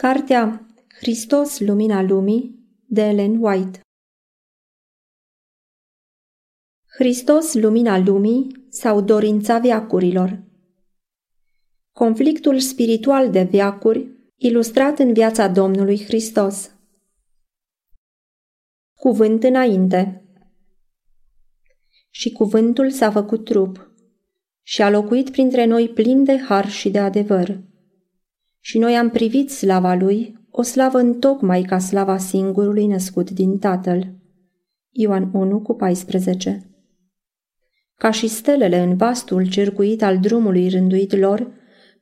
Cartea Hristos, Lumina Lumii de Ellen White. Hristos, Lumina Lumii sau Dorința Viacurilor. Conflictul spiritual de viacuri ilustrat în viața Domnului Hristos. Cuvânt înainte. Și cuvântul s-a făcut trup și a locuit printre noi plin de har și de adevăr și noi am privit slava lui, o slavă întocmai ca slava singurului născut din Tatăl. Ioan 1 cu 14 Ca și stelele în vastul circuit al drumului rânduit lor,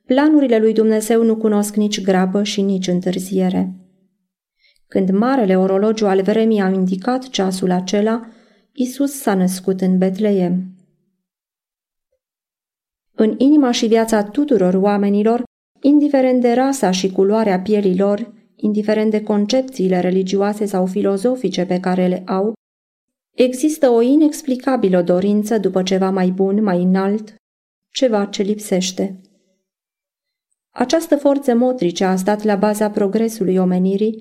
planurile lui Dumnezeu nu cunosc nici grabă și nici întârziere. Când marele orologiu al vremii a indicat ceasul acela, Isus s-a născut în Betleem. În inima și viața tuturor oamenilor indiferent de rasa și culoarea pielii lor, indiferent de concepțiile religioase sau filozofice pe care le au, există o inexplicabilă dorință după ceva mai bun, mai înalt, ceva ce lipsește. Această forță motrice a stat la baza progresului omenirii,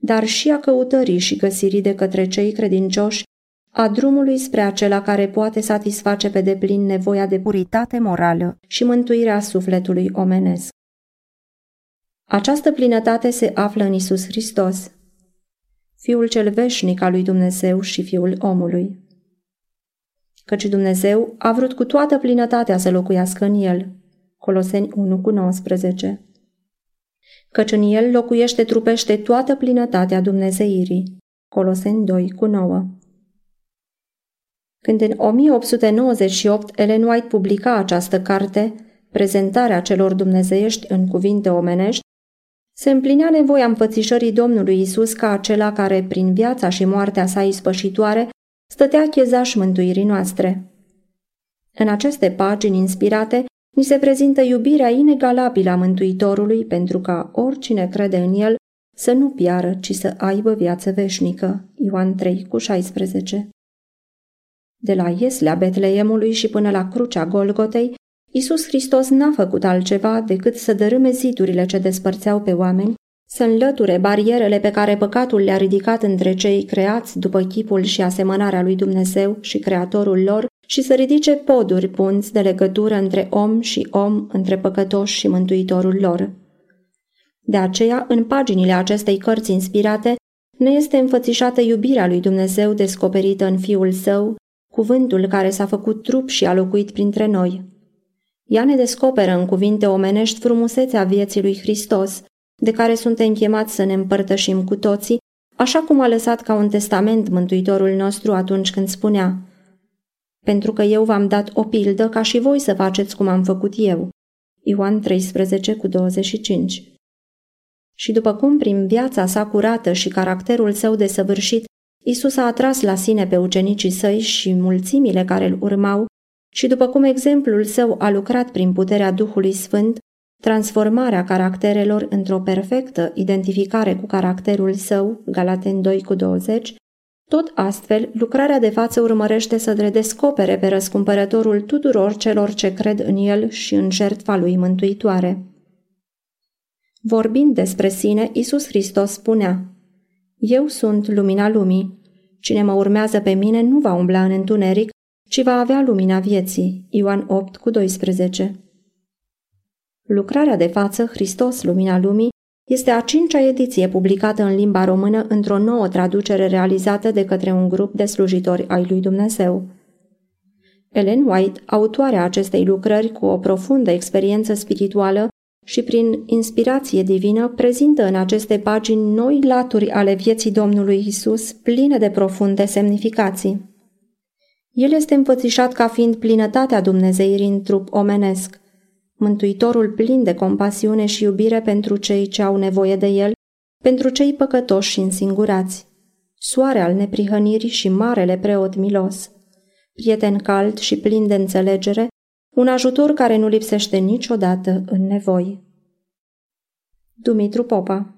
dar și a căutării și găsirii de către cei credincioși a drumului spre acela care poate satisface pe deplin nevoia de puritate morală și mântuirea sufletului omenesc. Această plinătate se află în Isus Hristos, Fiul cel veșnic al lui Dumnezeu și Fiul omului. Căci Dumnezeu a vrut cu toată plinătatea să locuiască în el. Coloseni 1 cu 19 Căci în el locuiește trupește toată plinătatea Dumnezeirii. Coloseni 2 cu 9 Când în 1898 Ellen White publica această carte, Prezentarea celor dumnezeiești în cuvinte omenești, se împlinea nevoia împățișării Domnului Isus ca acela care, prin viața și moartea sa ispășitoare, stătea chezaș mântuirii noastre. În aceste pagini inspirate, ni se prezintă iubirea inegalabilă a Mântuitorului pentru ca oricine crede în el să nu piară, ci să aibă viață veșnică. Ioan 3 cu 16 De la Ieslea Betleemului și până la crucea Golgotei, Isus Hristos n-a făcut altceva decât să dărâme zidurile ce despărțeau pe oameni, să înlăture barierele pe care păcatul le-a ridicat între cei creați după chipul și asemănarea lui Dumnezeu și Creatorul lor și să ridice poduri punți de legătură între om și om, între păcătoși și Mântuitorul lor. De aceea, în paginile acestei cărți inspirate, ne este înfățișată iubirea lui Dumnezeu descoperită în Fiul Său, cuvântul care s-a făcut trup și a locuit printre noi. Ea ne descoperă în cuvinte omenești frumusețea vieții lui Hristos, de care suntem chemați să ne împărtășim cu toții, așa cum a lăsat ca un testament Mântuitorul nostru atunci când spunea Pentru că eu v-am dat o pildă ca și voi să faceți cum am făcut eu. Ioan 13 cu 25 Și după cum prin viața sa curată și caracterul său desăvârșit, Isus a atras la sine pe ucenicii săi și mulțimile care îl urmau, și după cum exemplul său a lucrat prin puterea Duhului Sfânt, transformarea caracterelor într-o perfectă identificare cu caracterul său, Galaten 2 cu 20, tot astfel, lucrarea de față urmărește să redescopere pe răscumpărătorul tuturor celor ce cred în el și în jertfa lui mântuitoare. Vorbind despre sine, Isus Hristos spunea, Eu sunt lumina lumii. Cine mă urmează pe mine nu va umbla în întuneric, ci va avea lumina vieții. Ioan 8 cu 12 Lucrarea de față, Hristos, Lumina Lumii, este a cincea ediție publicată în limba română într-o nouă traducere realizată de către un grup de slujitori ai lui Dumnezeu. Ellen White, autoarea acestei lucrări cu o profundă experiență spirituală și prin inspirație divină, prezintă în aceste pagini noi laturi ale vieții Domnului Isus, pline de profunde semnificații. El este înfățișat ca fiind plinătatea Dumnezeirii în trup omenesc, Mântuitorul plin de compasiune și iubire pentru cei ce au nevoie de el, pentru cei păcătoși și însingurați, soare al neprihănirii și marele preot milos, prieten cald și plin de înțelegere, un ajutor care nu lipsește niciodată în nevoi. Dumitru Popa